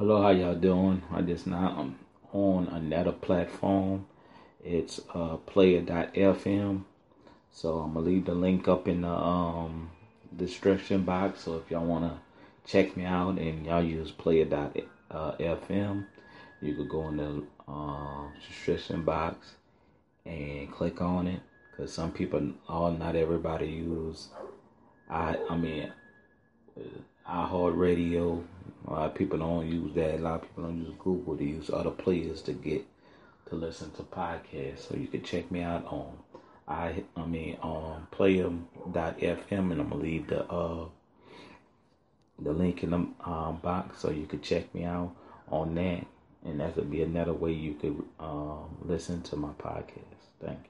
Hello, how y'all doing? I just now I'm on another platform. It's uh player.fm. So I'm gonna leave the link up in the um description box. So if y'all wanna check me out and y'all use player.fm, you could go in the uh, description box and click on it. Cause some people, all not everybody use. I I mean, iHeartRadio. A lot of people don't use that. A lot of people don't use Google. They use other players to get to listen to podcasts. So you can check me out on I I mean on player.fm and I'm gonna leave the uh the link in the um, box so you could check me out on that and that could be another way you could um, listen to my podcast. Thank you.